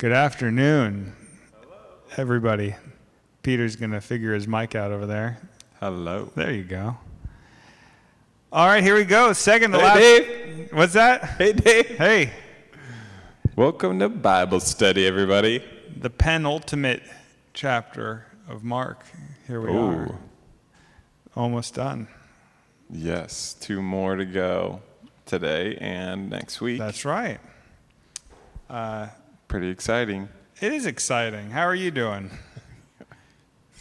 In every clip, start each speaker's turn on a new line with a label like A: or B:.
A: Good afternoon, everybody. Peter's going to figure his mic out over there.
B: Hello.
A: There you go. All right, here we go. Second to
B: Hey,
A: last.
B: Dave.
A: What's that?
B: Hey, Dave.
A: Hey,
B: Welcome to Bible study, everybody.
A: the penultimate chapter of Mark. Here we are.
B: Ooh.
A: Almost done.
B: Yes, two more to go today and next week.
A: That's right.
B: Uh, pretty exciting.
A: It is exciting. How are you doing?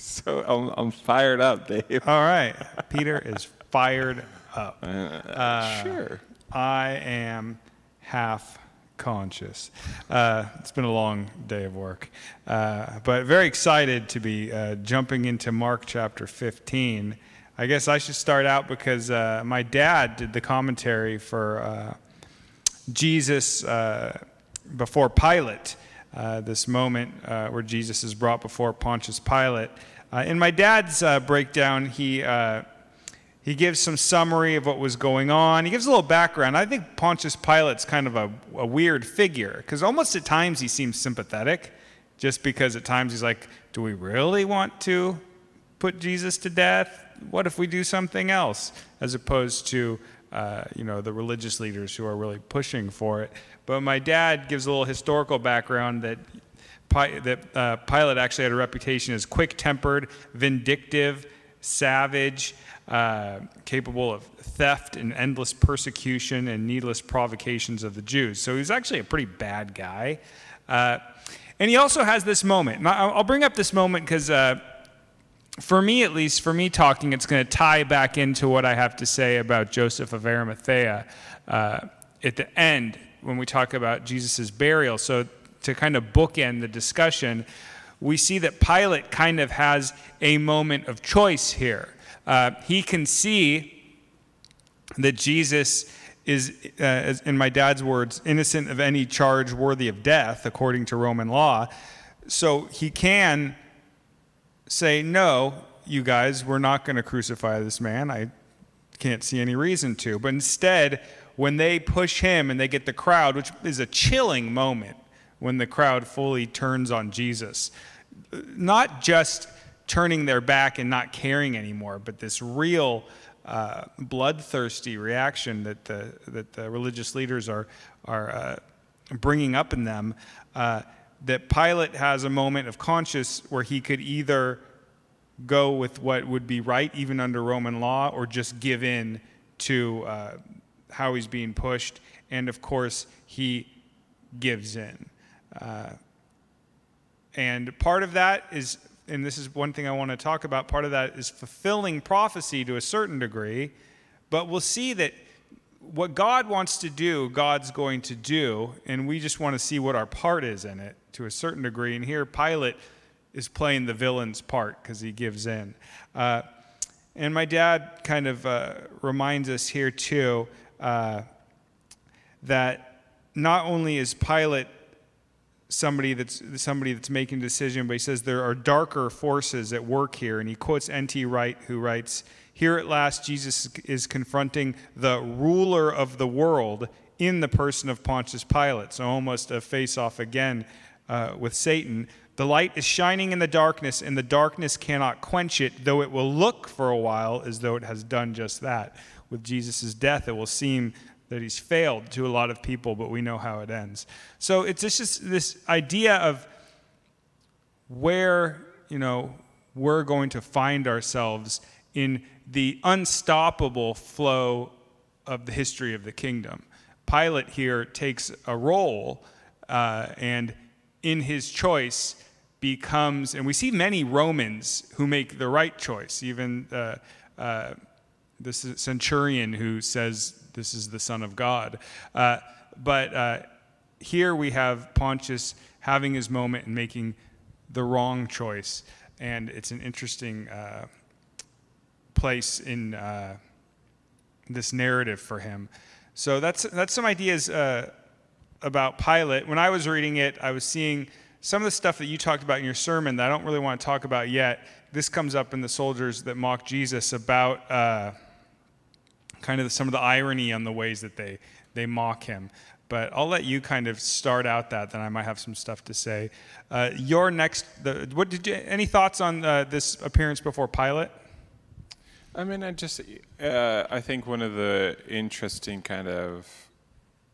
B: So I'm, I'm fired up, Dave.
A: All right. Peter is fired up.
B: Uh, sure.
A: I am half conscious. Uh, it's been a long day of work, uh, but very excited to be uh, jumping into Mark chapter 15. I guess I should start out because uh, my dad did the commentary for uh, Jesus uh, before Pilate, uh, this moment uh, where Jesus is brought before Pontius Pilate. Uh, in my dad's uh, breakdown, he, uh, he gives some summary of what was going on. He gives a little background. I think Pontius Pilate's kind of a, a weird figure because almost at times he seems sympathetic, just because at times he's like, Do we really want to put Jesus to death? What if we do something else? As opposed to, uh, you know, the religious leaders who are really pushing for it. But my dad gives a little historical background that, that uh, Pilate actually had a reputation as quick-tempered, vindictive, savage, uh, capable of theft and endless persecution and needless provocations of the Jews. So he's actually a pretty bad guy. Uh, and he also has this moment. And I'll bring up this moment because uh, for me at least, for me talking, it's going to tie back into what I have to say about Joseph of Arimathea uh, at the end when we talk about Jesus' burial. So, to kind of bookend the discussion, we see that Pilate kind of has a moment of choice here. Uh, he can see that Jesus is, uh, in my dad's words, innocent of any charge worthy of death according to Roman law. So he can say, No, you guys, we're not going to crucify this man. I can't see any reason to. But instead, when they push him and they get the crowd, which is a chilling moment when the crowd fully turns on Jesus, not just turning their back and not caring anymore, but this real uh, bloodthirsty reaction that the, that the religious leaders are, are uh, bringing up in them. Uh, that Pilate has a moment of conscience where he could either go with what would be right, even under Roman law, or just give in to uh, how he's being pushed. And of course, he gives in. Uh, and part of that is, and this is one thing I want to talk about, part of that is fulfilling prophecy to a certain degree. But we'll see that what God wants to do, God's going to do, and we just want to see what our part is in it to a certain degree. And here, Pilate is playing the villain's part because he gives in. Uh, and my dad kind of uh, reminds us here, too, uh, that not only is Pilate somebody that's somebody that's making a decision, but he says there are darker forces at work here. And he quotes N.T. Wright, who writes, Here at last, Jesus is confronting the ruler of the world in the person of Pontius Pilate. So almost a face off again uh, with Satan. The light is shining in the darkness, and the darkness cannot quench it, though it will look for a while as though it has done just that. With Jesus' death, it will seem that he's failed to a lot of people, but we know how it ends. So it's just this idea of where, you know, we're going to find ourselves in the unstoppable flow of the history of the kingdom. Pilate here takes a role, uh, and in his choice becomes, and we see many Romans who make the right choice, even uh, uh, the centurion who says, This is the Son of God. Uh, but uh, here we have Pontius having his moment and making the wrong choice. And it's an interesting uh, place in uh, this narrative for him. So that's, that's some ideas uh, about Pilate. When I was reading it, I was seeing some of the stuff that you talked about in your sermon that I don't really want to talk about yet. This comes up in the soldiers that mock Jesus about uh, kind of some of the irony on the ways that they they mock him. But I'll let you kind of start out that, then I might have some stuff to say. Uh, your next, the, what did you, any thoughts on uh, this appearance before Pilate?
B: I mean, I just, uh, I think one of the interesting kind of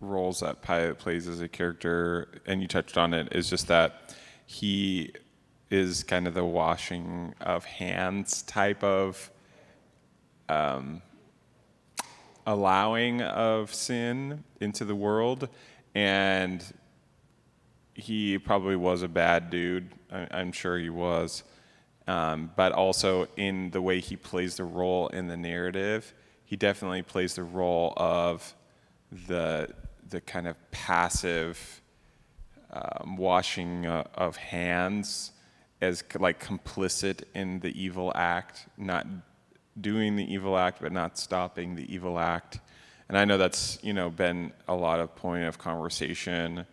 B: roles that Pilate plays as a character, and you touched on it, is just that he is kind of the washing of hands type of um, allowing of sin into the world. And he probably was a bad dude. I, I'm sure he was. Um, but also in the way he plays the role in the narrative, he definitely plays the role of the the kind of passive um, washing uh, of hands as like complicit in the evil act, not doing the evil act, but not stopping the evil act. And I know that's you know been a lot of point of conversation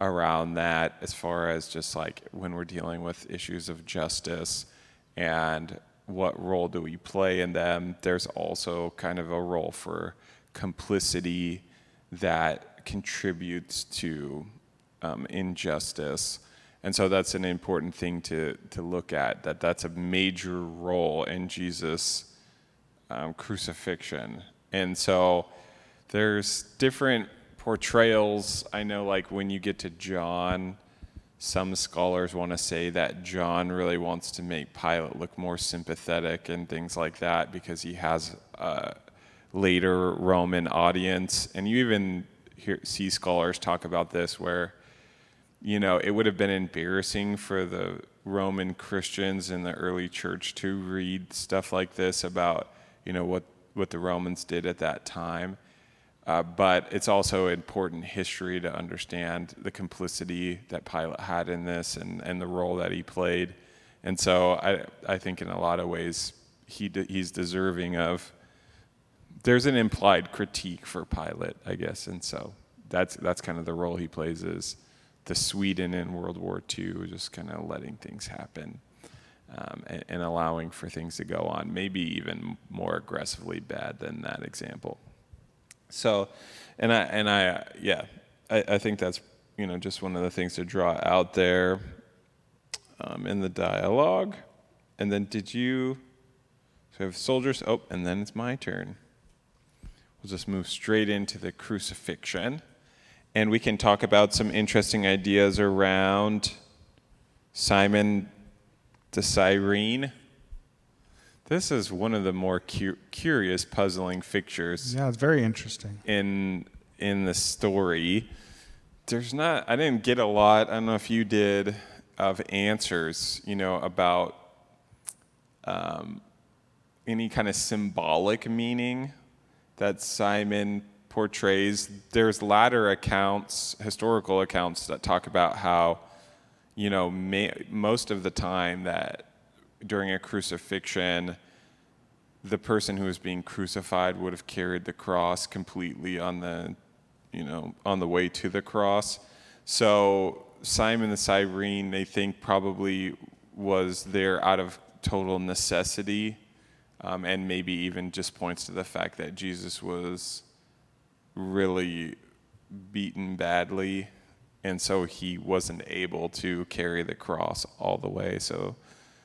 B: around that as far as just like when we're dealing with issues of justice and what role do we play in them. There's also kind of a role for complicity that contributes to um, injustice. And so that's an important thing to, to look at, that that's a major role in Jesus' um, crucifixion. And so there's different portrayals. I know, like, when you get to John, some scholars want to say that John really wants to make Pilate look more sympathetic and things like that because he has a later Roman audience. And you even hear, see scholars talk about this where, you know, it would have been embarrassing for the Roman Christians in the early church to read stuff like this about you know what what the Romans did at that time. Uh, but it's also important history to understand the complicity that Pilate had in this and, and the role that he played. And so I, I think in a lot of ways he de- he's deserving of. There's an implied critique for Pilate, I guess, and so that's that's kind of the role he plays is the Sweden in World War II, just kind of letting things happen um, and, and, allowing for things to go on, maybe even more aggressively bad than that example. So, and I, and I, yeah, I, I think that's, you know, just one of the things to draw out there um, in the dialogue. And then did you, so we have soldiers, oh, and then it's my turn. We'll just move straight into the crucifixion. And we can talk about some interesting ideas around Simon to Cyrene. This is one of the more cu- curious, puzzling fixtures.
A: Yeah, it's very interesting.
B: In in the story, there's not. I didn't get a lot. I don't know if you did of answers. You know about um, any kind of symbolic meaning that Simon portrays. There's latter accounts, historical accounts that talk about how you know, may, most of the time that during a crucifixion, the person who was being crucified would have carried the cross completely on the, you know, on the way to the cross. So Simon the Cyrene, they think probably was there out of total necessity, um, and maybe even just points to the fact that Jesus was really beaten badly and so he wasn't able to carry the cross all the way. So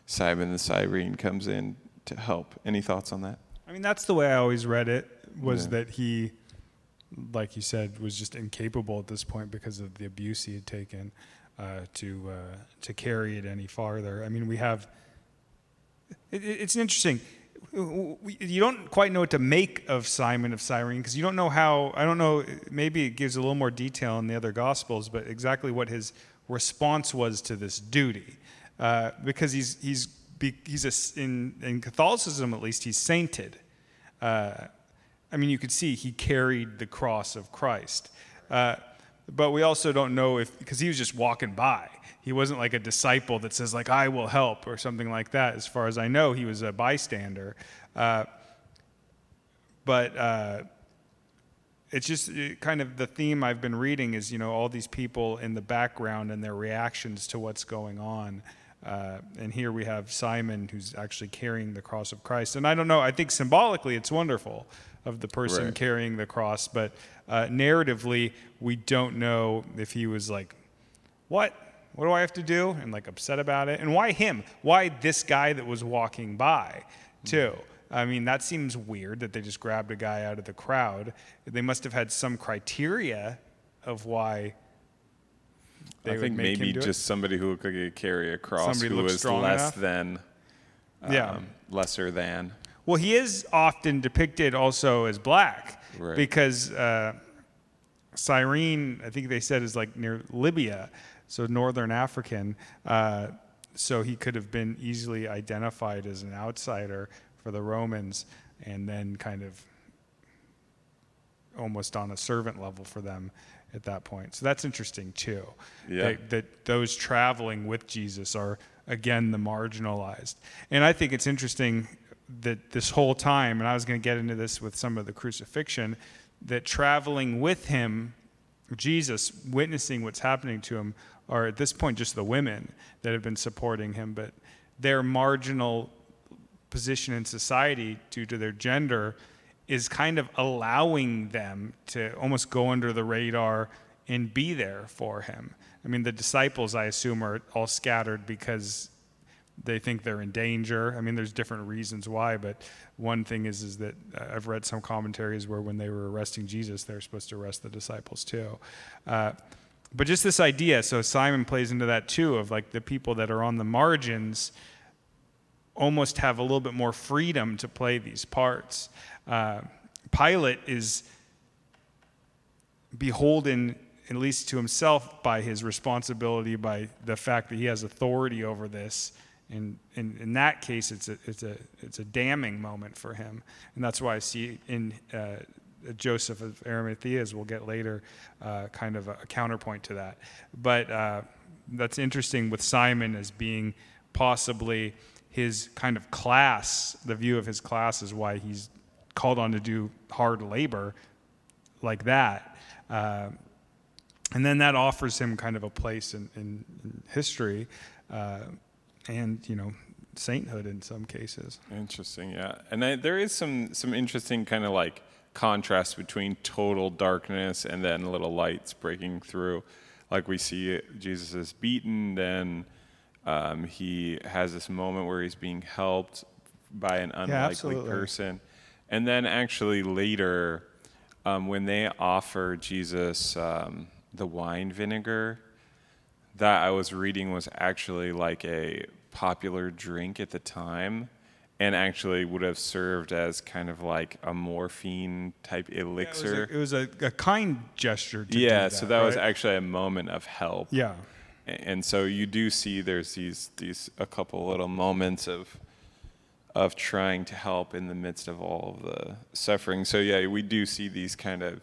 B: Simon the Cyrene comes in to help. Any thoughts on that?
A: I mean, that's the way I always read it. Was yeah. that he, like you said, was just incapable at this point because of the abuse he had taken uh, to uh, to carry it any farther. I mean, we have. It, it's interesting you don't quite know what to make of Simon of Cyrene because you don't know how. I don't know. Maybe it gives a little more detail in the other Gospels, but exactly what his response was to this duty, uh, because he's he's he's a, in in Catholicism at least he's sainted. Uh, I mean, you could see he carried the cross of Christ, uh, but we also don't know if because he was just walking by he wasn't like a disciple that says like i will help or something like that as far as i know he was a bystander uh, but uh, it's just it kind of the theme i've been reading is you know all these people in the background and their reactions to what's going on uh, and here we have simon who's actually carrying the cross of christ and i don't know i think symbolically it's wonderful of the person
B: Right.
A: carrying the cross. But uh, narratively, we don't know if he was like, "What? What do I have to do?" and like upset about it. And why him? Why this guy that was walking by, too? I mean, that seems weird that they just grabbed a guy out of the crowd. They must have had some criteria of why. They
B: I think maybe
A: do it.
B: just somebody who could carry a cross
A: Somebody
B: who was less
A: enough?
B: than, um,
A: Yeah.
B: lesser than.
A: Well, he is often depicted also as black
B: Right.
A: because uh, Cyrene, I think they said, is like near Libya, so northern African. Uh, so he could have been easily identified as an outsider for the Romans and then kind of almost on a servant level for them at that point. So that's interesting too.
B: Yeah.
A: That, that those traveling with Jesus are again the marginalized. And I think it's interesting that this whole time, and I was going to get into this with some of the crucifixion, that traveling with him, Jesus, witnessing what's happening to him, are at this point just the women that have been supporting him, but their marginal position in society due to their gender is kind of allowing them to almost go under the radar and be there for him. I mean, the disciples, I assume, are all scattered because they think they're in danger. I mean, there's different reasons why, but one thing is is that uh, I've read some commentaries where when they were arresting Jesus, they were supposed to arrest the disciples too. Uh, but just this idea, so Simon plays into that too, of like the people that are on the margins almost have a little bit more freedom to play these parts. Uh, Pilate is beholden, at least to himself, by his responsibility, by the fact that he has authority over this. And in, that case, it's a, it's, a, it's a damning moment for him. And that's why I see in uh, Joseph of Arimathea, as we'll get later, uh, kind of a, a counterpoint to that. But uh, that's interesting with Simon as being possibly his kind of class, the view of his class is why he's called on to do hard labor like that. Uh, and then that offers him kind of a place in, in, in history uh, and, you know, sainthood in some cases.
B: Interesting, yeah. And I, there is some some interesting kind of like contrast between total darkness and then little lights breaking through. Like we see Jesus is beaten, then um, he has this moment where he's being helped by an unlikely
A: absolutely.
B: person, and then actually later, um, when they offer Jesus um, the wine vinegar, that I was reading was actually like a popular drink at the time and actually would have served as kind of like a morphine type
A: It was,
B: elixir.
A: a, it was a, a kind gesture to
B: Yeah,
A: do
B: so that was actually a moment of help.
A: Yeah.
B: And so you do see there's these these a couple little moments of of trying to help in the midst of all of the suffering. So yeah, we do see these kind of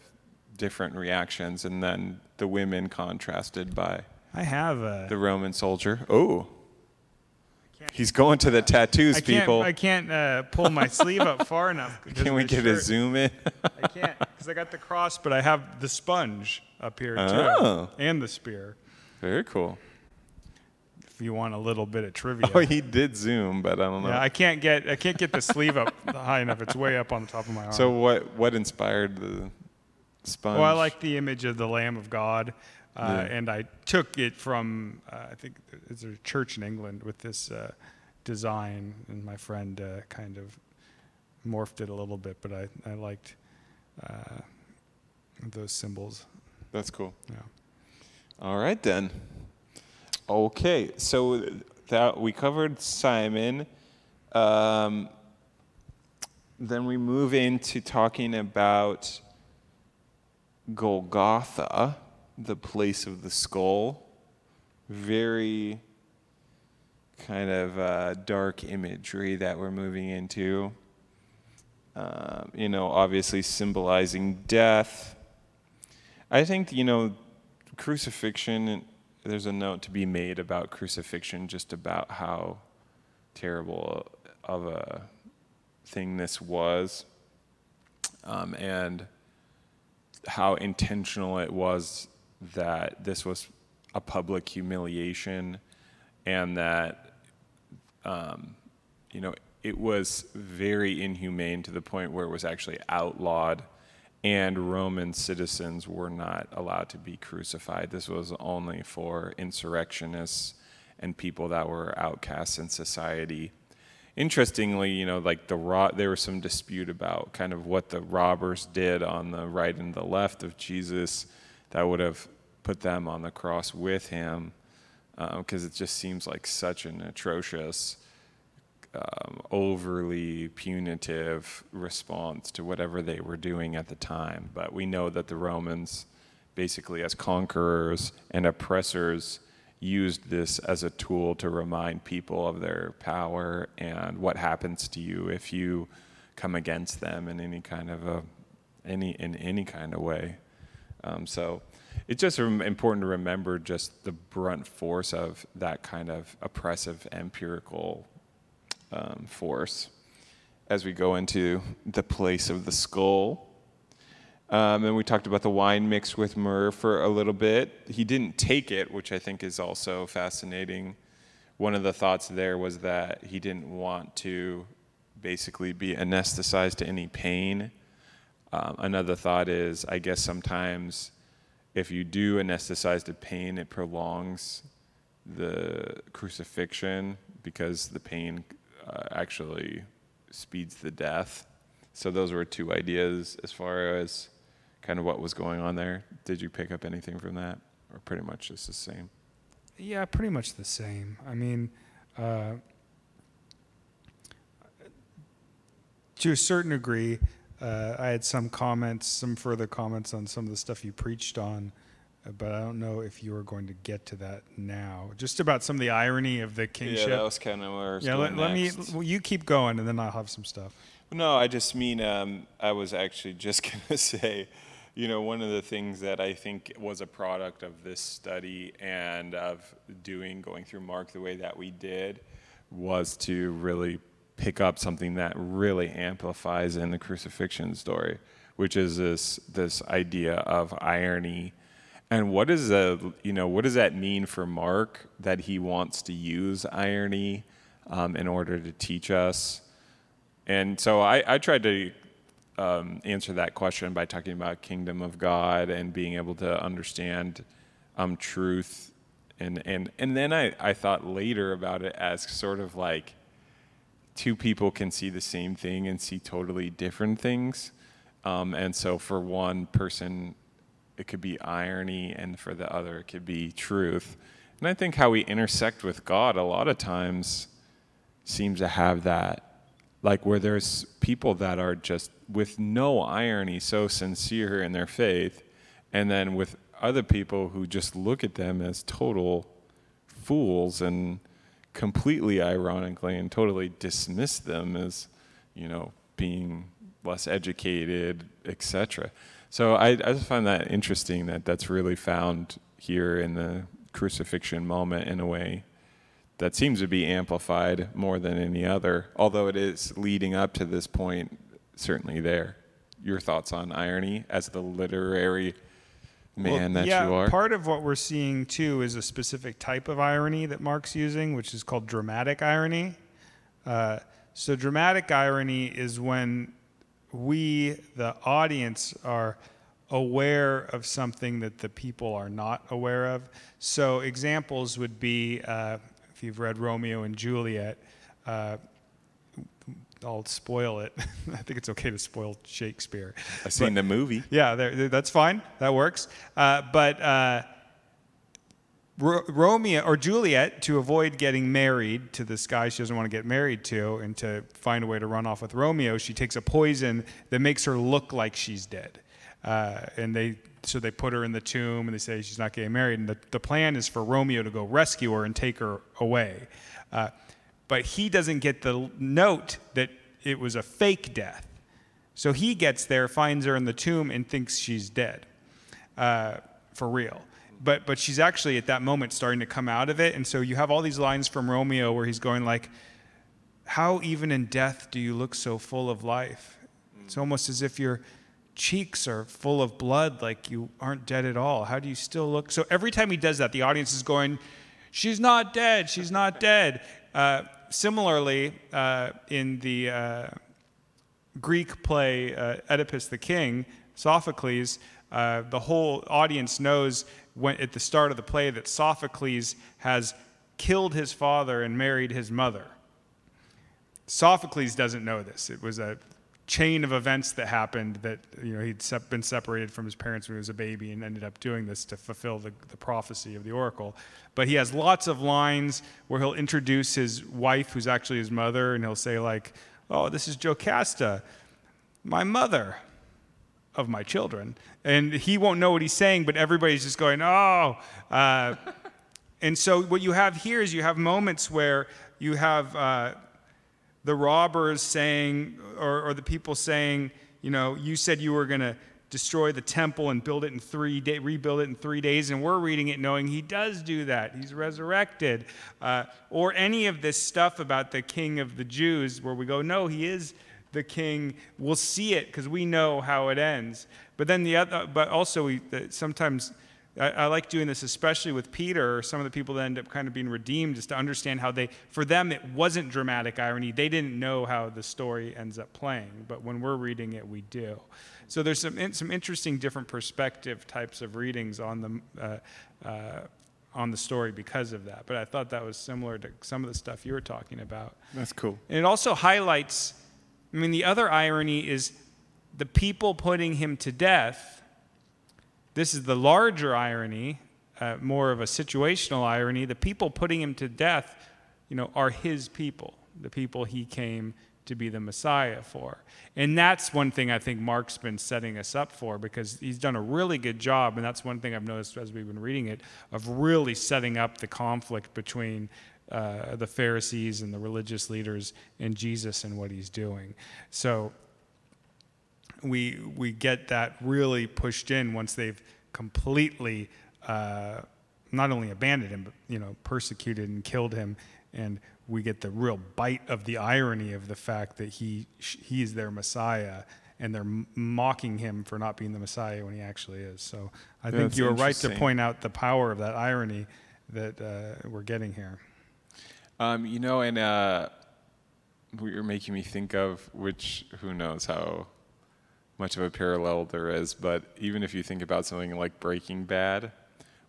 B: different reactions and then the women contrasted by
A: I have a.
B: the Roman soldier. Oh. He's going to the tattoos,
A: I can't,
B: people.
A: I can't uh, pull my sleeve up far enough.
B: Can we get a zoom in?
A: I can't because I got the cross, but I have the sponge up here too,
B: Oh.
A: and the spear.
B: Very cool.
A: If you want a little bit of trivia.
B: Oh, he did zoom, but I don't know.
A: yeah, I can't get I can't get the sleeve up high enough. It's way up on the top of my arm.
B: so what what inspired the sponge?
A: well, I like the image of the Lamb of God, uh,
B: Yeah.
A: and I took it from uh, I think there's a church in England with this uh, design, and my friend uh, kind of morphed it a little bit, but I I liked uh, those symbols.
B: That's cool.
A: Yeah.
B: All right then. Okay, so that we covered Simon. Um, then we move into talking about Golgotha, the place of the skull. Very kind of uh, dark imagery that we're moving into. Um, you know, obviously symbolizing death. I think, you know, crucifixion, there's a note to be made about crucifixion, just about how terrible of a thing this was, um, and how intentional it was that this was a public humiliation, and that, um, you know, it was very inhumane to the point where it was actually outlawed, and Roman citizens were not allowed to be crucified. This was only for insurrectionists and people that were outcasts in society. Interestingly, you know, like the ro- there was some dispute about kind of what the robbers did on the right and the left of Jesus that would have put them on the cross with him, because uh, it just seems like such an atrocious, um, overly punitive response to whatever they were doing at the time. But we know that the Romans, basically as conquerors and oppressors, used this as a tool to remind people of their power and what happens to you if you come against them in any kind of a any in any kind of way. Um, so it's just important to remember just the brunt force of that kind of oppressive empirical um, force as we go into the place of the skull um, and we talked about the wine mixed with myrrh for a little bit. He didn't take it, which I think is also fascinating. One of the thoughts there was that he didn't want to basically be anesthetized to any pain. Um, another thought is, I guess sometimes if you do anesthetize the pain, it prolongs the crucifixion because the pain uh, actually speeds the death. So those were two ideas as far as kind of what was going on there. Did you pick up anything from that, or pretty much just the same?
A: Yeah, pretty much the same. I mean, uh, to a certain degree, uh, I had some comments, some further comments on some of the stuff you preached on, uh, but I don't know if you are going to get to that now. Just about some of the irony of the kingship.
B: Yeah, that was kind of where.
A: yeah, let, let, me. Well, you keep going, and then I'll have some stuff.
B: No, I just mean um, I was actually just gonna say you know, one of the things that I think was a product of this study and of doing, going through Mark the way that we did, was to really pick up something that really amplifies in the crucifixion story, which is this this idea of irony. And what is a you know what does that mean for Mark that he wants to use irony um, in order to teach us? And so I, I tried to um, answer that question by talking about kingdom of God and being able to understand um, truth. And, and, and then I, I thought later about it as sort of like two people can see the same thing and see totally different things. Um, and so for one person, it could be irony, and for the other, it could be truth. And I think how we intersect with God a lot of times seems to have that like where there's people that are just with no irony so sincere in their faith and then with other people who just look at them as total fools and completely ironically and totally dismiss them as you know being less educated etc so I, I just find that interesting that that's really found here in the crucifixion moment in a way that seems to be amplified more than any other, although it is leading up to this point, certainly there. Your thoughts on irony as the literary man well, that
A: yeah,
B: you are?
A: Part of what we're seeing too is a specific type of irony that Mark's using, which is called dramatic irony. Uh, so, dramatic irony is when we, the audience, are aware of something that the people are not aware of. So, examples would be uh, if you've read Romeo and Juliet, uh, I'll spoil it. I think it's okay to spoil Shakespeare.
B: I've seen the movie.
A: Yeah, that's fine. That works. Uh, but uh, Ro- Romeo or Juliet, to avoid getting married to this guy she doesn't want to get married to, and to find a way to run off with Romeo, she takes a poison that makes her look like she's dead. Uh, and they so they put her in the tomb and they say she's not getting married. And the, the plan is for Romeo to go rescue her and take her away. Uh, but he doesn't get the note that it was a fake death. So he gets there, finds her in the tomb, and thinks she's dead uh, for real. But, but she's actually at that moment starting to come out of it. And so you have all these lines from Romeo where he's going like, how even in death do you look so full of life? It's almost as if you're cheeks are full of blood like you aren't dead at all. How do you still look? So every time he does that, the audience is going, She's not dead. She's not dead. Uh, similarly, uh, in the uh, Greek play uh, Oedipus the King, Sophocles, uh, the whole audience knows when, at the start of the play that Sophocles has killed his father and married his mother. Sophocles doesn't know this. It was a chain of events that happened that you know he'd been separated from his parents when he was a baby and ended up doing this to fulfill the, the prophecy of the oracle. But he has lots of lines where he'll introduce his wife who's actually his mother and he'll say like oh this is jocasta my mother of my children. And he won't know what he's saying but everybody's just going oh uh, and so what you have here is you have moments where you have uh, the robbers saying, or, or the people saying, you know, you said you were going to destroy the temple and build it in three day, rebuild it in three days, and we're reading it knowing he does do that. He's resurrected. Uh, or any of this stuff about the king of the Jews, where we go, no, he is the king. We'll see it because we know how it ends. But then the other, but also we sometimes I, I, like doing this, especially with Peter, or some of the people that end up kind of being redeemed, just to understand how they, for them, it wasn't dramatic irony. They didn't know how the story ends up playing, but when we're reading it, we do. So there's some, some interesting different perspective types of readings on the, uh, uh, on the story because of that. But I thought that was similar to some of the stuff you were talking about.
B: That's cool.
A: And it also highlights, I mean, the other irony is the people putting him to death this is the larger irony, uh, more of a situational irony. The people putting him to death, you know, are his people, the people he came to be the Messiah for. And that's one thing I think Mark's been setting us up for because he's done a really good job. And that's one thing I've noticed as we've been reading it of really setting up the conflict between uh, the Pharisees and the religious leaders and Jesus and what he's doing. So we, we get that really pushed in once they've completely uh, not only abandoned him, but you know, persecuted and killed him. And we get the real bite of the irony of the fact that he, he is their Messiah and they're mocking him for not being the Messiah when he actually is. So I yeah, think you're right to point out the power of that irony that uh, we're getting here.
B: Um, you know, and uh, what you're making me think of, which who knows how much of a parallel there is, but even if you think about something like Breaking Bad,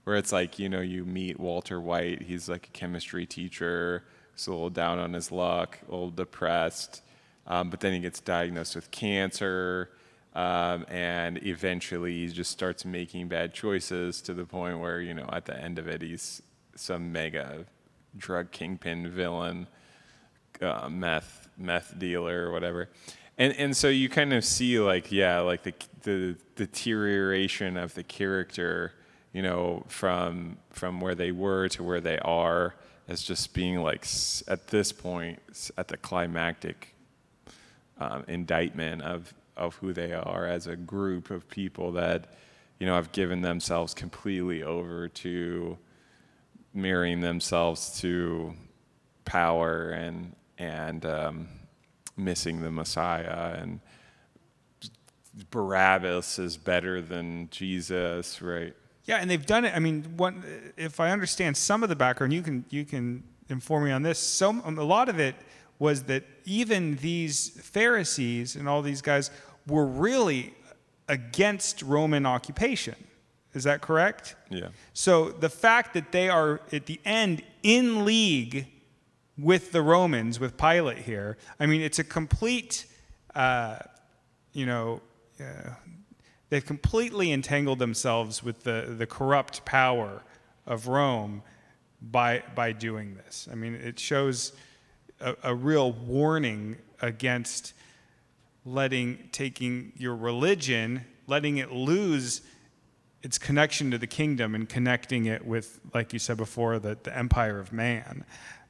B: where it's like, you know, you meet Walter White, he's like a chemistry teacher, he's a little down on his luck, a little depressed, um, but then he gets diagnosed with cancer, um, and eventually he just starts making bad choices to the point where, you know, at the end of it, he's some mega drug kingpin villain, uh, meth, meth dealer or whatever and and so you kind of see like yeah like the the deterioration of the character you know from from where they were to where they are as just being like at this point at the climactic um, indictment of of who they are as a group of people that you know have given themselves completely over to marrying themselves to power and and um, missing the Messiah and Barabbas is better than Jesus, right?
A: Yeah, and they've done it. I mean, one, if I understand some of the background, you can you can inform me on this. So a lot of it was that even these Pharisees and all these guys were really against Roman occupation. Is that correct?
B: Yeah.
A: So the fact that they are at the end in league with the Romans, with Pilate here. I mean, it's a complete, uh, you know, uh, they've completely entangled themselves with the, the corrupt power of Rome by, by doing this. I mean, it shows a, a real warning against letting, taking your religion, letting it lose its connection to the kingdom and connecting it with, like you said before, the, the empire of man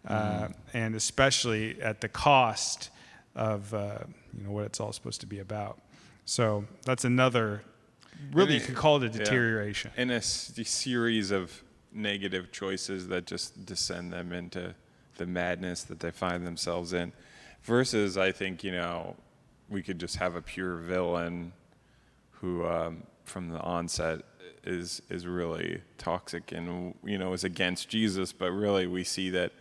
A: uh, and especially at the cost of uh, you know what it's all supposed to be about. So that's another. Really, it, you could call it a deterioration.
B: Yeah. In a, a series of negative choices that just descend them into the madness that they find themselves in, versus I think you know we could just have a pure villain who um, from the onset is is really toxic and you know is against Jesus, but really we see that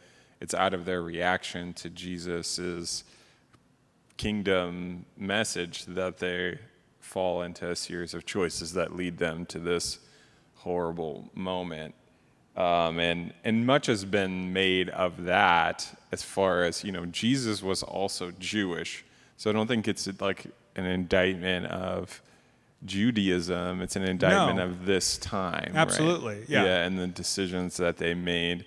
B: it's out of their reaction to Jesus's kingdom message that they fall into a series of choices that lead them to this horrible moment. Um, and and much has been made of that as far as you know Jesus was also Jewish, so I don't think it's like an indictment of Judaism. It's an indictment
A: No.
B: of this time. right?
A: Absolutely, yeah.
B: Yeah, and the decisions that they made,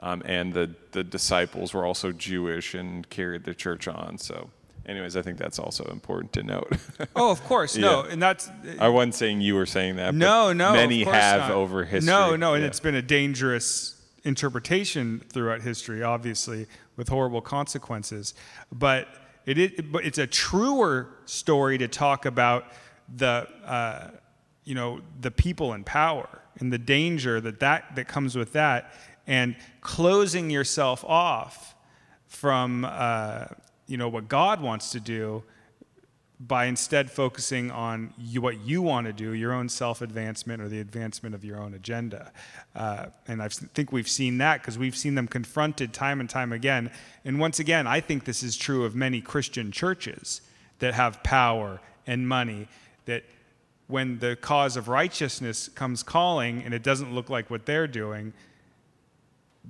B: um, and the the disciples were also Jewish and carried the church on. So, anyways, I think that's also important to note.
A: Oh, of course, no,
B: Yeah.
A: and that's
B: I wasn't saying you were saying that.
A: no,
B: but
A: no.
B: Many have
A: not.
B: over history.
A: No, no, and
B: Yeah.
A: it's been a dangerous interpretation throughout history, obviously, with horrible consequences. But it is, but it's a truer story to talk about the, uh, you know, the people in power and the danger that that that comes with that, and closing yourself off from, uh, you know, what God wants to do by instead focusing on you, what you want to do, your own self advancement or the advancement of your own agenda. Uh, and I think we've seen that because we've seen them confronted time and time again. And once again, I think this is true of many Christian churches that have power and money that when the cause of righteousness comes calling and it doesn't look like what they're doing,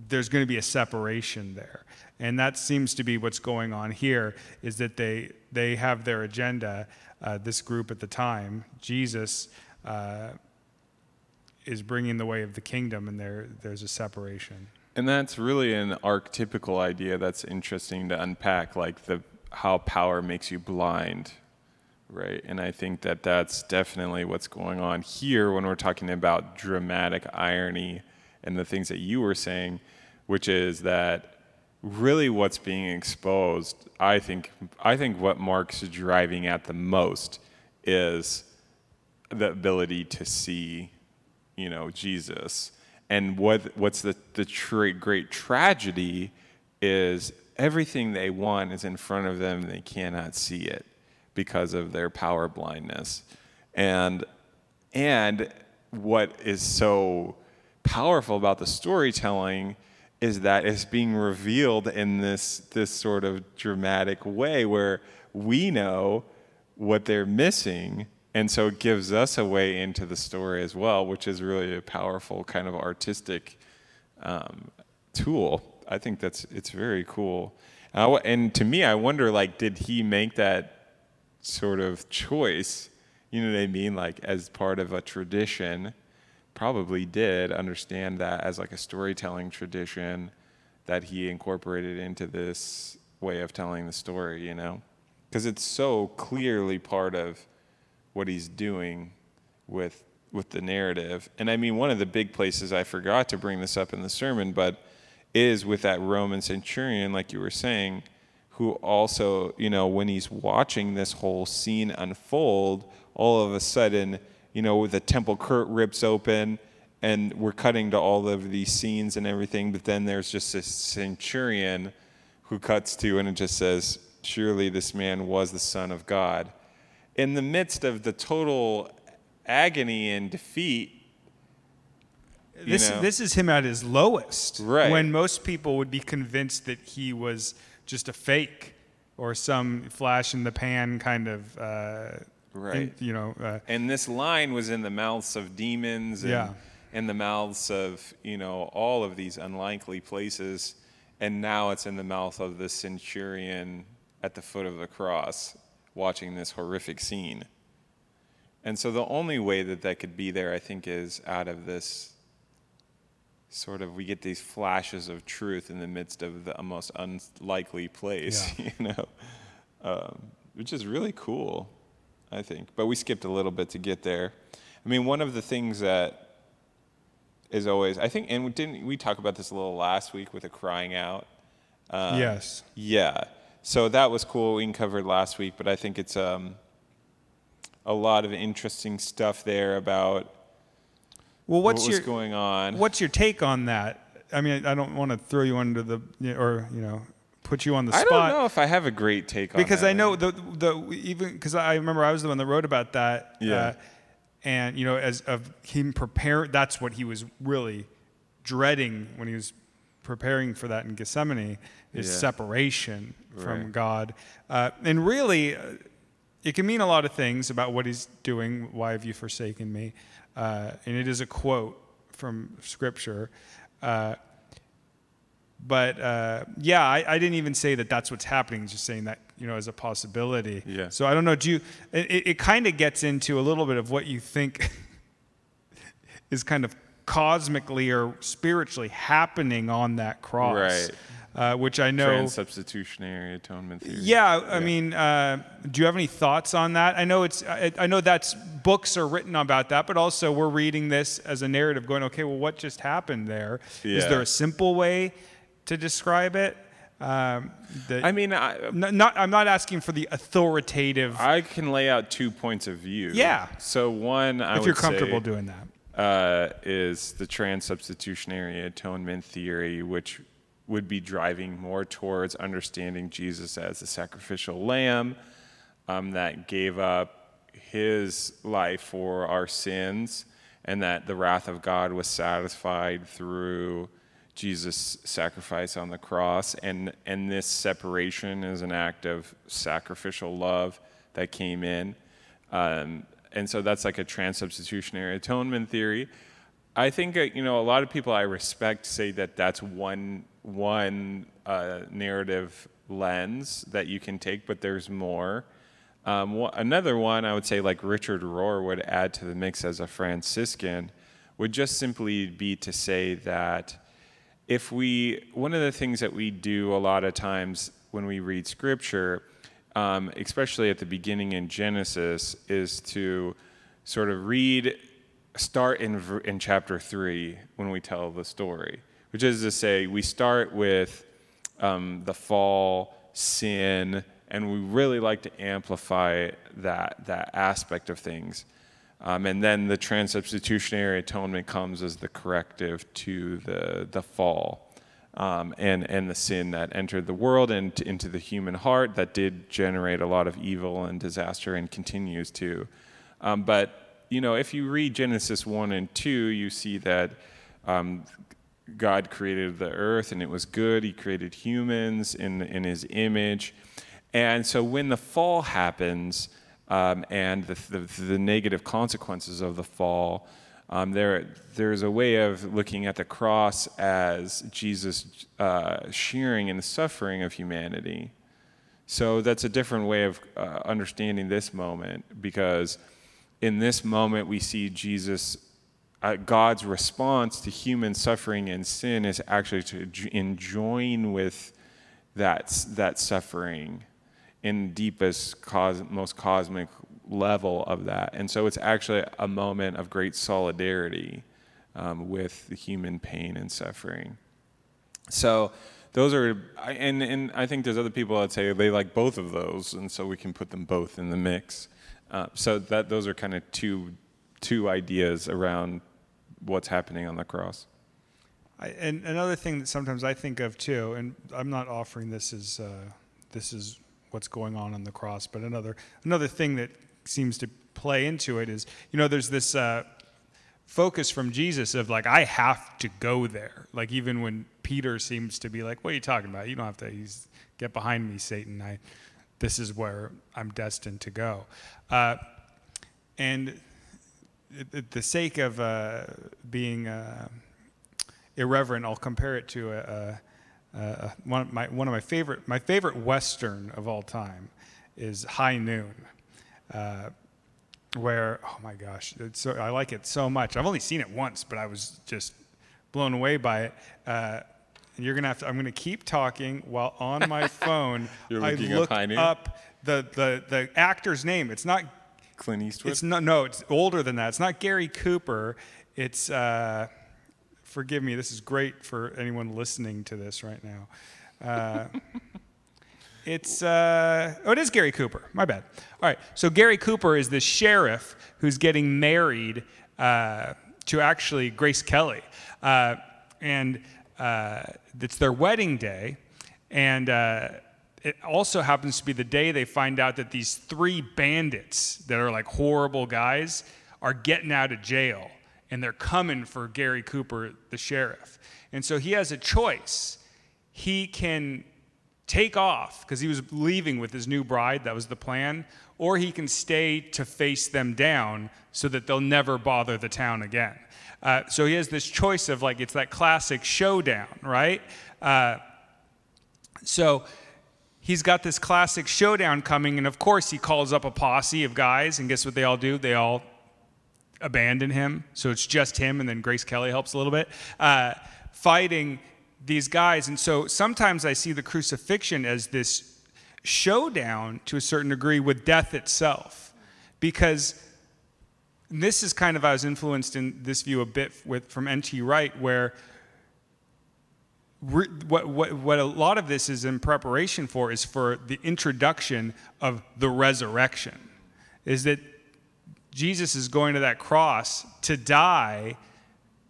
A: there's going to be a separation there. And that seems to be what's going on here is that they they have their agenda uh, this group at the time. Jesus uh, is bringing the way of the kingdom and there there's a separation.
B: And that's really an archetypical idea that's interesting to unpack, like the how power makes you blind, right? And I think that that's definitely what's going on here when we're talking about dramatic irony and the things that you were saying, which is that really what's being exposed. I think I think what Mark's driving at the most is the ability to see, you know, Jesus. And what what's the the tra- great tragedy is everything they want is in front of them and they cannot see it because of their power blindness. And and what is so powerful about the storytelling is that it's being revealed in this this sort of dramatic way where we know what they're missing and so it gives us a way into the story as well which is really a powerful kind of artistic um, tool. I think that's it's very cool. And, and to me i wonder like did he make that sort of choice? You know what i mean? Like as part of a tradition probably did understand that as like a storytelling tradition that he incorporated into this way of telling the story, you know? Because it's so clearly part of what he's doing with with the narrative. And I mean one of the big places I forgot to bring this up in the sermon, but is with that Roman centurion like you were saying, who also, you know, when he's watching this whole scene unfold, all of a sudden, you know, with the temple court rips open and we're cutting to all of these scenes and everything, but then there's just this centurion who cuts to and it just says, Surely this man was the Son of God. In the midst of the total agony and defeat,
A: this,
B: know,
A: this is him at his lowest
B: Right.
A: when most people would be convinced that he was just a fake or some flash in the pan kind of uh,
B: Right.
A: you know uh,
B: and this line was in the mouths of demons and
A: Yeah.
B: in the mouths of you know all of these unlikely places and now it's in the mouth of the centurion at the foot of the cross watching this horrific scene and so the only way that that could be there i think is out of this sort of we get these flashes of truth in the midst of the most unlikely place
A: Yeah.
B: you know um, which is really cool I think. But we skipped a little bit to get there. I mean, one of the things that is always, I think, and we didn't we talk about this a little last week with the crying out? Um,
A: yes
B: Yeah. So that was cool. We covered last week, but I think it's um, a lot of interesting stuff there about
A: well what's
B: what was
A: your
B: going on.
A: what's your take on that i mean i don't want to throw you under the or you know put you on the
B: I
A: spot I
B: don't know if I have a great take on that.
A: because
B: that.
A: I know the the even because I remember I was the one that wrote about that.
B: Yeah.
A: Uh, and you know, as of him prepare, that's what he was really dreading when he was preparing for that in Gethsemane is
B: Yeah.
A: separation from God. Uh, and really, uh, it can mean a lot of things about what he's doing. Why have you forsaken me? Uh, and it is a quote from Scripture. But uh, yeah, I, I didn't even say that that's what's happening. Just saying that you know as a possibility.
B: Yeah.
A: So I don't know. Do you? It, it- kind of gets into a little bit of what you think is kind of cosmically or spiritually happening on that cross.
B: Right.
A: Uh, which I know.
B: Trans-substitutionary atonement theory.
A: Yeah, I mean, uh, do you have any thoughts on that? I know it's, I, I know that's books are written about that, but also we're reading this as a narrative, going, okay, well, what just happened there?
B: Yeah.
A: Is there a simple way to describe it? Um, that,
B: I mean, I,
A: n- not, I'm not asking for the authoritative.
B: I can lay out two points of view.
A: Yeah.
B: So one, I
A: if you're comfortable
B: say,
A: doing that.
B: uh, is the trans-substitutionary atonement theory, which would be driving more towards understanding Jesus as the sacrificial lamb um, that gave up his life for our sins, and that the wrath of God was satisfied through Jesus' sacrifice on the cross. And, and this separation is an act of sacrificial love that came in. Um, and so that's like a trans-substitutionary atonement theory. I think uh, you know a lot of people I respect say that that's one one uh, narrative lens that you can take, but there's more. Um, wha- another one I would say, like Richard Rohr would add to the mix as a Franciscan, would just simply be to say that if we one of the things that we do a lot of times when we read scripture um, especially at the beginning in genesis is to sort of read start in, in chapter 3 when we tell the story which is to say we start with um, the fall sin and we really like to amplify that that aspect of things um, and then the transubstitutionary atonement comes as the corrective to the, the fall um, and, and the sin that entered the world and into the human heart that did generate a lot of evil and disaster and continues to. Um, but, you know, if you read Genesis 1 and 2, you see that um, God created the earth and it was good. He created humans in, in his image. And so when the fall happens um, and the, the, the negative consequences of the fall, um, there, there's a way of looking at the cross as Jesus uh, sharing in the suffering of humanity. So that's a different way of uh, understanding this moment because in this moment we see Jesus, uh, God's response to human suffering and sin is actually to enjoin with that, that suffering in deepest, cos- most cosmic level of that. And so it's actually a moment of great solidarity um, with the human pain and suffering. So those are, and, and I think there's other people that say they like both of those, and so we can put them both in the mix. Uh, so that those are kind of two, two ideas around what's happening on the cross.
A: I, and another thing that sometimes I think of too, and I'm not offering this as uh, this is what's going on on the cross, but another another thing that seems to play into it is, you know, there's this uh, focus from Jesus of like I have to go there. Like even when Peter seems to be like, "What are you talking about? You don't have to. He's, get behind me, Satan. I, this is where I'm destined to go." Uh, and the sake of uh, being uh, irreverent, I'll compare it to a, a, a, one, of my, one of my favorite my favorite western of all time is High Noon, uh, where oh my gosh, it's so, I like it so much. I've only seen it once, but I was just blown away by it. Uh, and you're gonna have to. I'm gonna keep talking while on my phone
B: You're
A: I
B: looking up
A: look up the, the the actor's name. It's not
B: Clint Eastwood?
A: it's not. No, it's older than that. It's not Gary Cooper. It's. Uh, forgive me. This is great for anyone listening to this right now. Uh, it's. Uh, oh, it is Gary Cooper. My bad. All right. So Gary Cooper is the sheriff who's getting married uh, to actually Grace Kelly, uh, and uh, it's their wedding day, and. Uh, it also happens to be the day they find out that these three bandits that are like horrible guys are getting out of jail and they're coming for Gary Cooper, the sheriff. And so he has a choice. He can take off because he was leaving with his new bride, that was the plan, or he can stay to face them down so that they'll never bother the town again. Uh, so he has this choice of like, it's that classic showdown, right? Uh, so he's got this classic showdown coming, and of course, he calls up a posse of guys, and guess what they all do? They all abandon him. So it's just him, and then Grace Kelly helps a little bit, uh, fighting these guys. And so sometimes I see the crucifixion as this showdown to a certain degree with death itself. Because this is kind of, I was influenced in this view a bit with, from N.T. Wright, where re, what, what, what a lot of this is in preparation for is for the introduction of the resurrection. Is that Jesus is going to that cross to die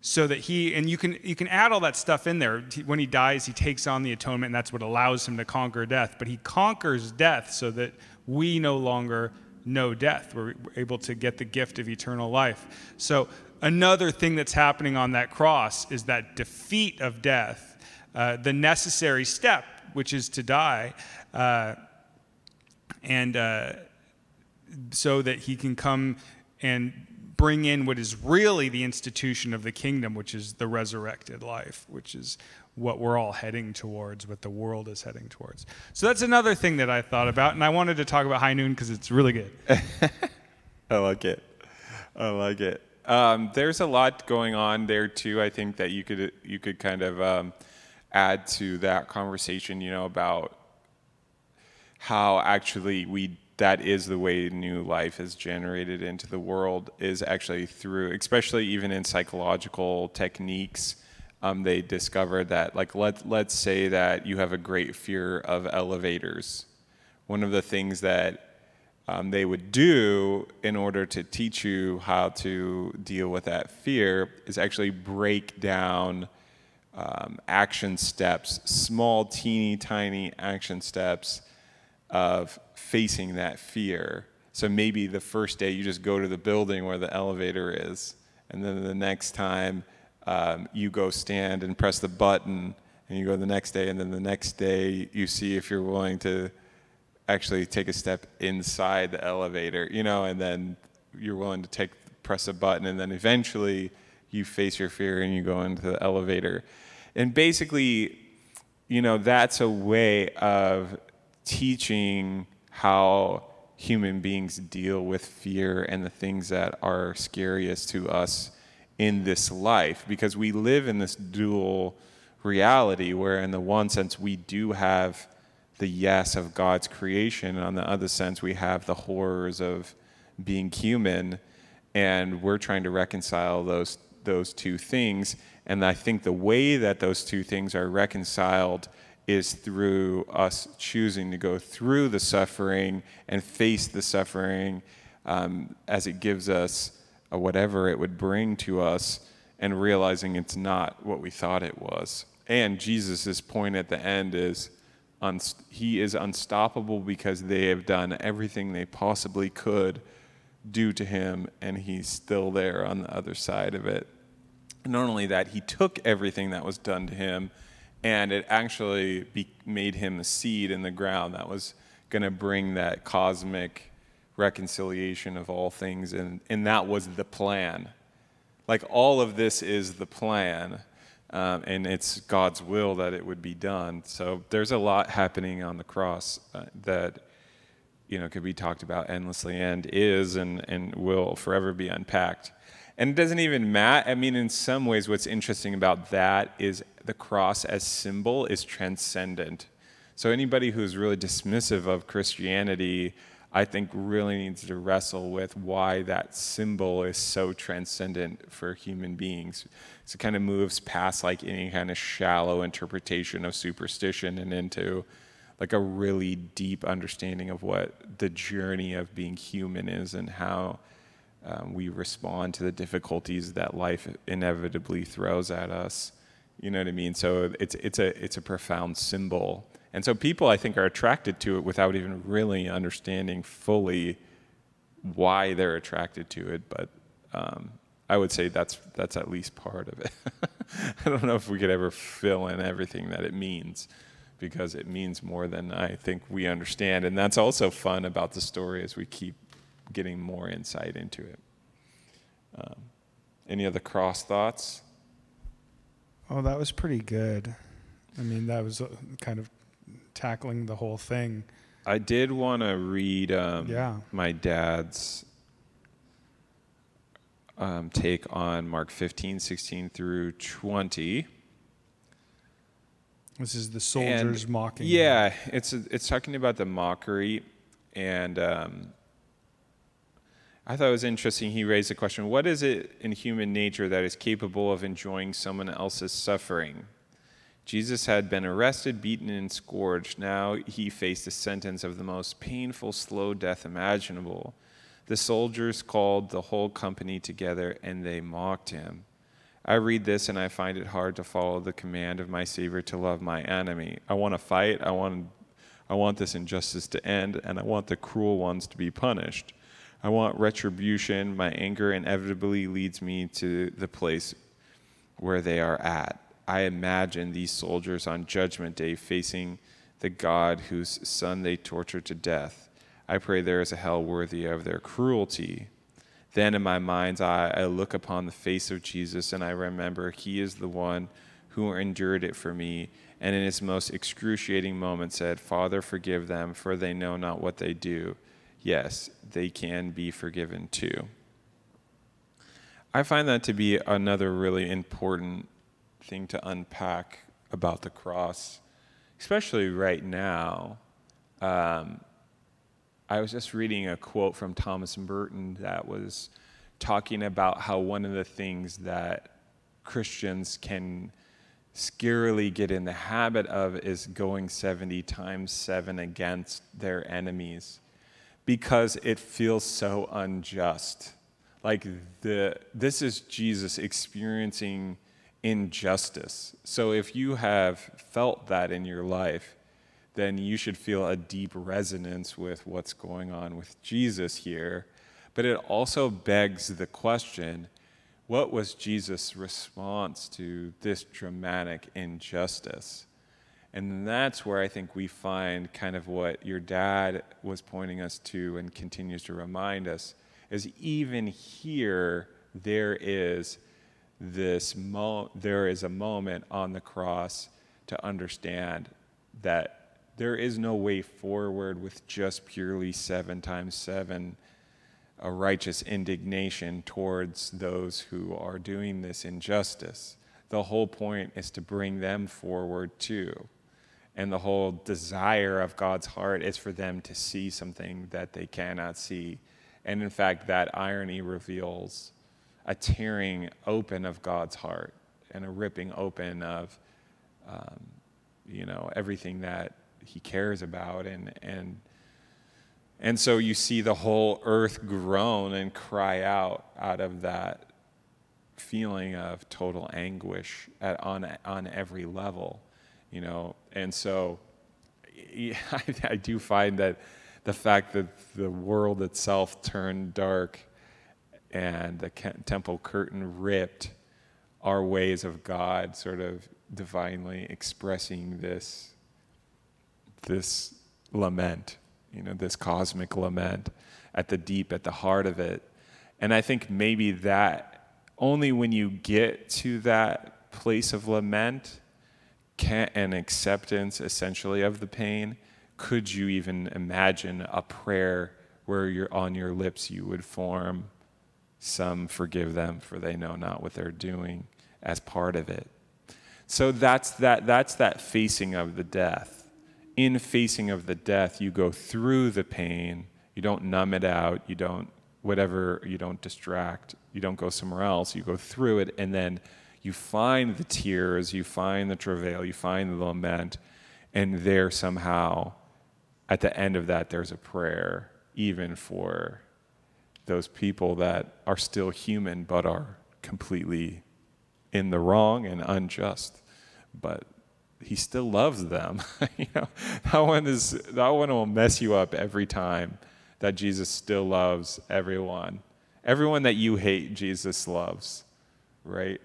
A: so that he and you can you can add all that stuff in there. When he dies he takes on the atonement and that's what allows him to conquer death. But he conquers death so that we no longer know death. We're able to get the gift of eternal life. So another thing that's happening on that cross is that defeat of death uh, the necessary step which is to die uh, and uh, so that he can come and bring in what is really the institution of the kingdom, which is the resurrected life, which is what we're all heading towards, what the world is heading towards. So that's another thing that I thought about, and I wanted to talk about High Noon because it's really good.
B: I like it. I like it. Um, there's a lot going on there too. I think that you could you could kind of um, add to that conversation. You know about how actually we that is the way new life is generated into the world is actually through especially even in psychological techniques um, they discovered that like let, let's say that you have a great fear of elevators. One of the things that um, they would do in order to teach you how to deal with that fear is actually break down um, action steps small teeny tiny action steps of facing that fear. So maybe the first day you just go to the building where the elevator is, and then the next time um, you go stand and press the button, and you go the next day, and then the next day you see if you're willing to actually take a step inside the elevator, you know, and then you're willing to take press a button, and then eventually you face your fear and you go into the elevator. And basically, you know, that's a way of teaching how human beings deal with fear and the things that are scariest to us in this life because we live in this dual reality where in the one sense we do have the yes of God's creation and on the other sense we have the horrors of being human and we're trying to reconcile those those two things. And I think the way that those two things are reconciled is through us choosing to go through the suffering and face the suffering um, as it gives us whatever it would bring to us and realizing it's not what we thought it was. And Jesus' point at the end is he is unstoppable because they have done everything they possibly could do to him, and he's still there on the other side of it. Not only that, he took everything that was done to him and it actually be, made him a seed in the ground that was going to bring that cosmic reconciliation of all things. And, and that was the plan. Like all of this is the plan um, and it's god's will that it would be done. So there's a lot happening on the cross uh, that you know could be talked about endlessly and is and, and will forever be unpacked. And it doesn't even matter. I mean, in some ways, what's interesting about that is the cross as symbol is transcendent. So anybody who's really dismissive of Christianity, I think really needs to wrestle with why that symbol is so transcendent for human beings. So it kind of moves past like any kind of shallow interpretation of superstition and into like a really deep understanding of what the journey of being human is and how um, we respond to the difficulties that life inevitably throws at us. You know what I mean? So it's it's a it's a profound symbol, and so people I think are attracted to it without even really understanding fully why they're attracted to it. But um, I would say that's that's at least part of it. I don't know if we could ever fill in everything that it means, because it means more than I think we understand, and that's also fun about the story as we keep getting more insight into it. Um, any other cross thoughts?
A: Oh, that was pretty good. I mean, that was uh, kind of tackling the whole thing.
B: I did want to read um,
A: Yeah.
B: my dad's um, take on Mark 15, 16 through 20.
A: This is the
B: And-
A: soldiers mocking. him.
B: Yeah, it's it's talking about the mockery, and um, I thought it was interesting. He raised the question: What is it in human nature that is capable of enjoying someone else's suffering? Jesus had been arrested, beaten, and scourged. Now he faced a sentence of the most painful, slow death imaginable. The soldiers called the whole company together and they mocked him. I read this and I find it hard to follow the command of my Savior to love my enemy. I want to fight. I want, I want this injustice to end, and I want the cruel ones to be punished. I want retribution. My anger inevitably leads me to the place where they are at. I imagine these soldiers on Judgment Day facing the God whose son they tortured to death. I pray there is a hell worthy of their cruelty. Then in my mind's eye, I look upon the face of Jesus and I remember he is the one who endured it for me, and in his most excruciating moment said, Father, forgive them, for they know not what they do. Yes, they can be forgiven too. I find that to be another really important thing to unpack about the cross, especially right now. Um, I was just reading a quote from Thomas Merton that was talking about how one of the things that Christians can scarily get in the habit of is going 70 times 7 against their enemies because it feels so unjust. Like the this is Jesus experiencing injustice. So if you have felt that in your life, then you should feel a deep resonance with what's going on with Jesus here. But it also begs the question what was Jesus' response to this dramatic injustice? And that's where I think we find kind of what your dad was pointing us to and continues to remind us is even here there is this mo- there is a moment on the cross to understand that there is no way forward with just purely 7 times 7 a righteous indignation towards those who are doing this injustice. The whole point is to bring them forward too. And the whole desire of God's heart is for them to see something that they cannot see. And in fact, that irony reveals a tearing open of God's heart and a ripping open of, um, you know, everything that He cares about and and and so you see the whole earth groan and cry out out of that feeling of total anguish at, on, on every level, you know. And so I, I do find that the fact that the world itself turned dark and the temple curtain ripped are ways of God sort of divinely expressing this, this lament you know, this cosmic lament at the deep, at the heart of it. And I think maybe that only when you get to that place of lament can, and acceptance essentially of the pain, could you even imagine a prayer where you're on your lips you would form some forgive them for they know not what they're doing as part of it. So that's that that's that facing of the death in facing of the death, you go through the pain. You don't numb it out. You don't, whatever, you don't distract. You don't go somewhere else. You go through it, and then you find the tears, you find the travail, you find the lament, and there somehow, at the end of that, there's a prayer, even for those people that are still human but are completely in the wrong and unjust. But he still loves them. you know, that one is that one will mess you up every time that Jesus still loves everyone Everyone that you hate, Jesus loves, right?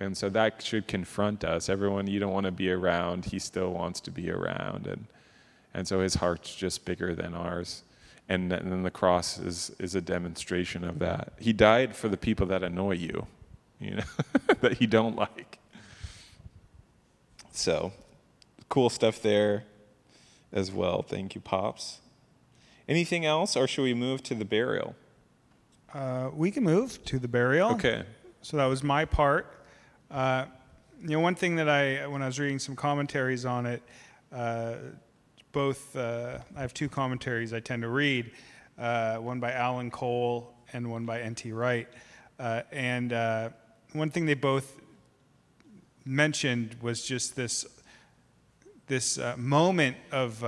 B: And so that should confront us. Everyone you don't want to be around, he still wants to be around. And, and so his heart's just bigger than ours. And, and then the cross is, is a demonstration of that. He died for the people that annoy you, you know, that you don't like. So, cool stuff there as well. Thank you, Pops. Anything else, or should we move to the burial?
A: Uh, we can move to the burial.
B: Okay.
A: So that was my part. Uh, you know, one thing that I, when I was reading some commentaries on it, uh, both, uh, I have two commentaries I tend to read, uh, one by Alan Cole and one by N.T. Wright. Uh, and uh, one thing they both mentioned was just this, this moment of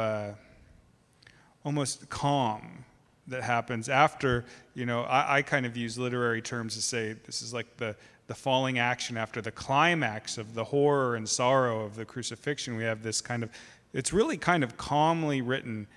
A: almost calm that happens after, you know, I, I, kind of use literary terms to say this is like the, the falling action after the climax of the horror and sorrow of the crucifixion. We have this kind of, it's really kind of calmly written,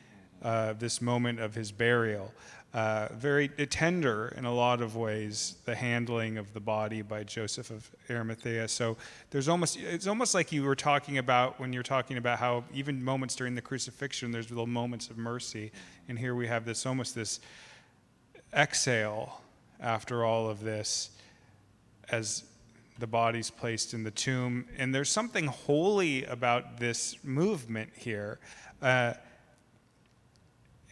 A: uh, this moment of his burial. Uh, very tender in a lot of ways, the handling of the body by Joseph of Arimathea. So there's almost, it's almost like you were talking about when you're talking about how even moments during the crucifixion, there's little moments of mercy. And here we have this almost this exhale after all of this as the bodies placed in the tomb. And there's something holy about this movement here. Uh,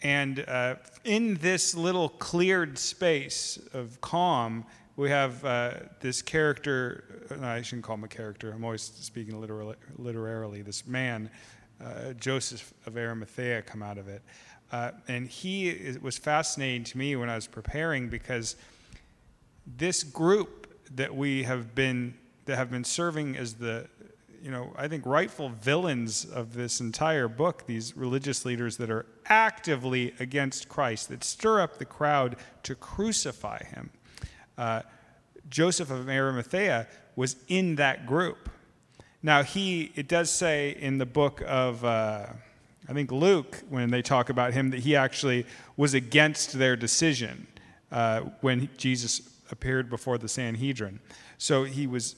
A: and uh, in this little cleared space of calm, we have uh, this character, no, I shouldn't call him a character, I'm always speaking literally, literarily, this man, uh, Joseph of Arimathea, come out of it. Uh, and he it was fascinating to me when I was preparing because this group that we have been that have been serving as the you know I think rightful villains of this entire book these religious leaders that are actively against Christ that stir up the crowd to crucify him. Uh, Joseph of Arimathea was in that group. Now he it does say in the book of uh, I think Luke when they talk about him that he actually was against their decision uh, when Jesus appeared before the Sanhedrin. So he was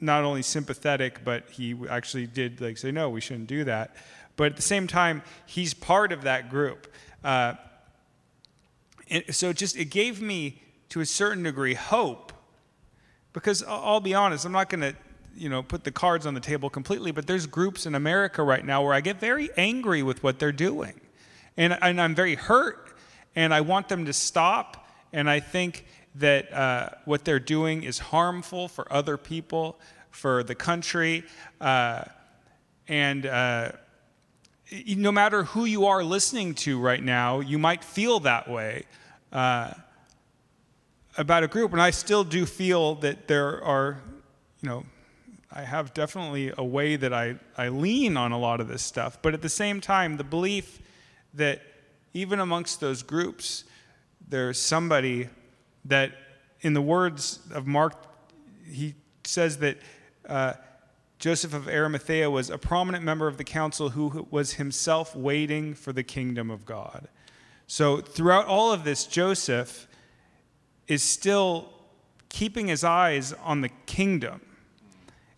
A: not only sympathetic, but he actually did like say, no, we shouldn't do that. But at the same time, he's part of that group. Uh, so just it gave me to a certain degree hope, because I'll be honest, I'm not going to you know put the cards on the table completely, but there's groups in America right now where I get very angry with what they're doing, and, and I'm very hurt, and I want them to stop. And I think that uh, what they're doing is harmful for other people, for the country, uh, and uh, no matter who you are listening to right now, you might feel that way uh, about a group. And I still do feel that there are, you know, I have definitely a way that I, I lean on a lot of this stuff. But at the same time, the belief that even amongst those groups, there's somebody that, in the words of Mark, he says that uh, Joseph of Arimathea was a prominent member of the council who was himself waiting for the kingdom of God. So, throughout all of this, Joseph is still keeping his eyes on the kingdom.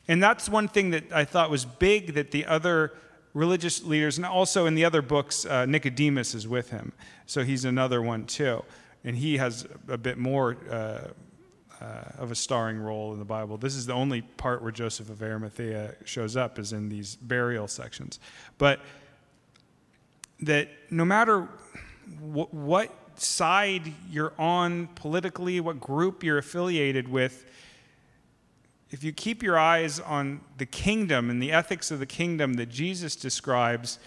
A: And that's one thing that I thought was big that the other religious leaders, and also in the other books, uh, Nicodemus is with him. So he's another one too and he has a bit more uh, uh, of a starring role in the Bible. This is the only part where Joseph of Arimathea shows up, is in these burial sections. But that no matter what side you're on politically, what group you're affiliated with, if you keep your eyes on the kingdom and the ethics of the kingdom that Jesus describes,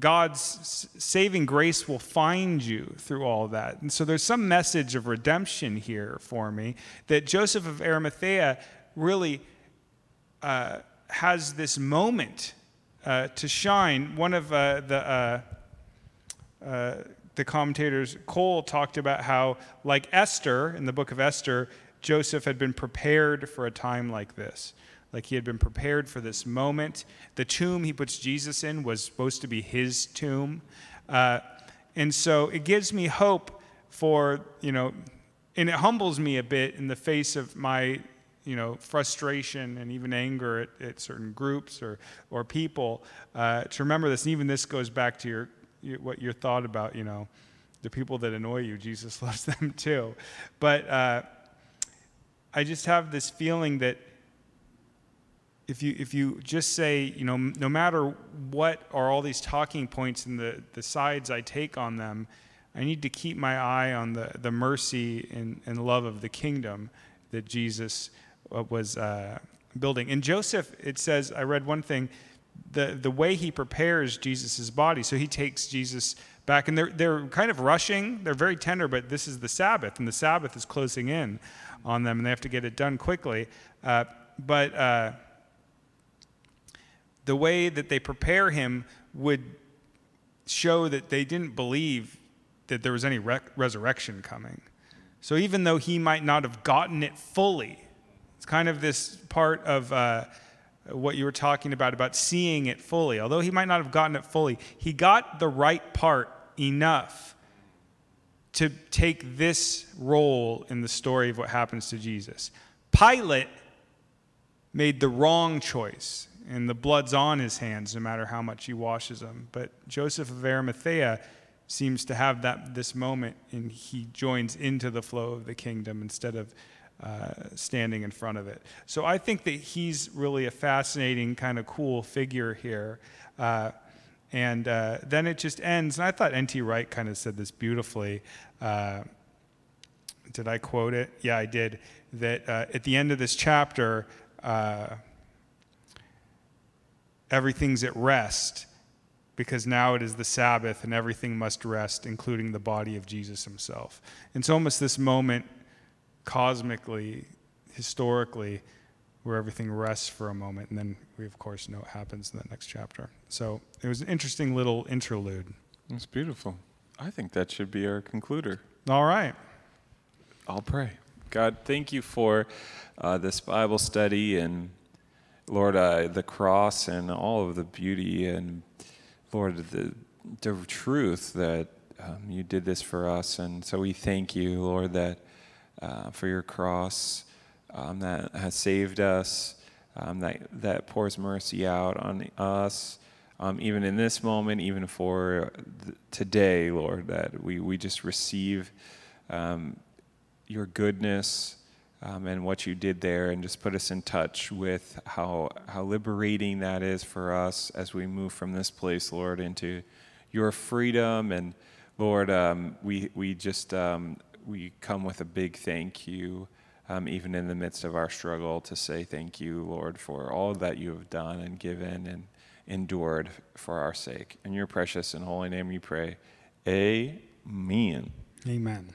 A: God's saving grace will find you through all that. And so there's some message of redemption here for me that Joseph of Arimathea really uh, has this moment uh, to shine. One of uh, the uh, uh, the commentators, Cole, talked about how, like Esther in the book of Esther, Joseph had been prepared for a time like this like he had been prepared for this moment. The tomb he puts Jesus in was supposed to be his tomb. Uh, and so it gives me hope for, you know, and it humbles me a bit in the face of my you know frustration and even anger at, at certain groups or or people uh, to remember this and even this goes back to your, your what your thought about you know the people that annoy you jesus loves them too but uh, i just have this feeling that if you if you just say you know no matter what are all these talking points and the the sides i take on them i need to keep my eye on the the mercy and, and love of the kingdom that jesus uh, was uh, building. And joseph it says i read one thing the the way he prepares jesus' body. So he takes jesus back and they're they're kind of rushing. They're very tender but this is the sabbath and the sabbath is closing in on them and they have to get it done quickly. Uh, but uh, the way that they prepare him would show that they didn't believe that there was any rec- resurrection coming. So even though he might not have gotten it fully, it's kind of this part of uh, what you were talking about, about seeing it fully. Although he might not have gotten it fully, he got the right part enough to take this role in the story of what happens to Jesus. Pilate made the wrong choice and the blood's on his hands no matter how much he washes them. But Joseph of Arimathea seems to have that this moment, and he joins into the flow of the kingdom instead of uh, standing in front of it. So I think that he's really a fascinating, kind of cool figure here. Uh, and uh, then it just ends. And I thought N.T. Wright kind of said this beautifully. Uh, did I quote it? Yeah, I did. That uh, at the end of this chapter, uh, everything's at rest because now it is the Sabbath and everything must rest, including the body of Jesus himself. And it's almost this moment, cosmically, historically, where everything rests for a moment. And then we, of course, know what happens in the next chapter. So it was an interesting little interlude.
B: It's beautiful. I think that should be our concluder.
A: All right.
B: I'll pray. God, thank you for uh, this Bible study and Lord, uh, the cross and all of the beauty and Lord, the, the truth that um, you did this for us. And so we thank you, Lord, that uh, for your cross um, that has saved us, um, that, that pours mercy out on us. Um, even in this moment, even for th- today, Lord, that we, we just receive um, your goodness, um, and what you did there, and just put us in touch with how how liberating that is for us as we move from this place, Lord, into your freedom. And Lord, um, we we just um, we come with a big thank you, um, even in the midst of our struggle, to say thank you, Lord, for all that you have done and given and endured for our sake. In your precious and holy name, we pray. Amen.
A: Amen.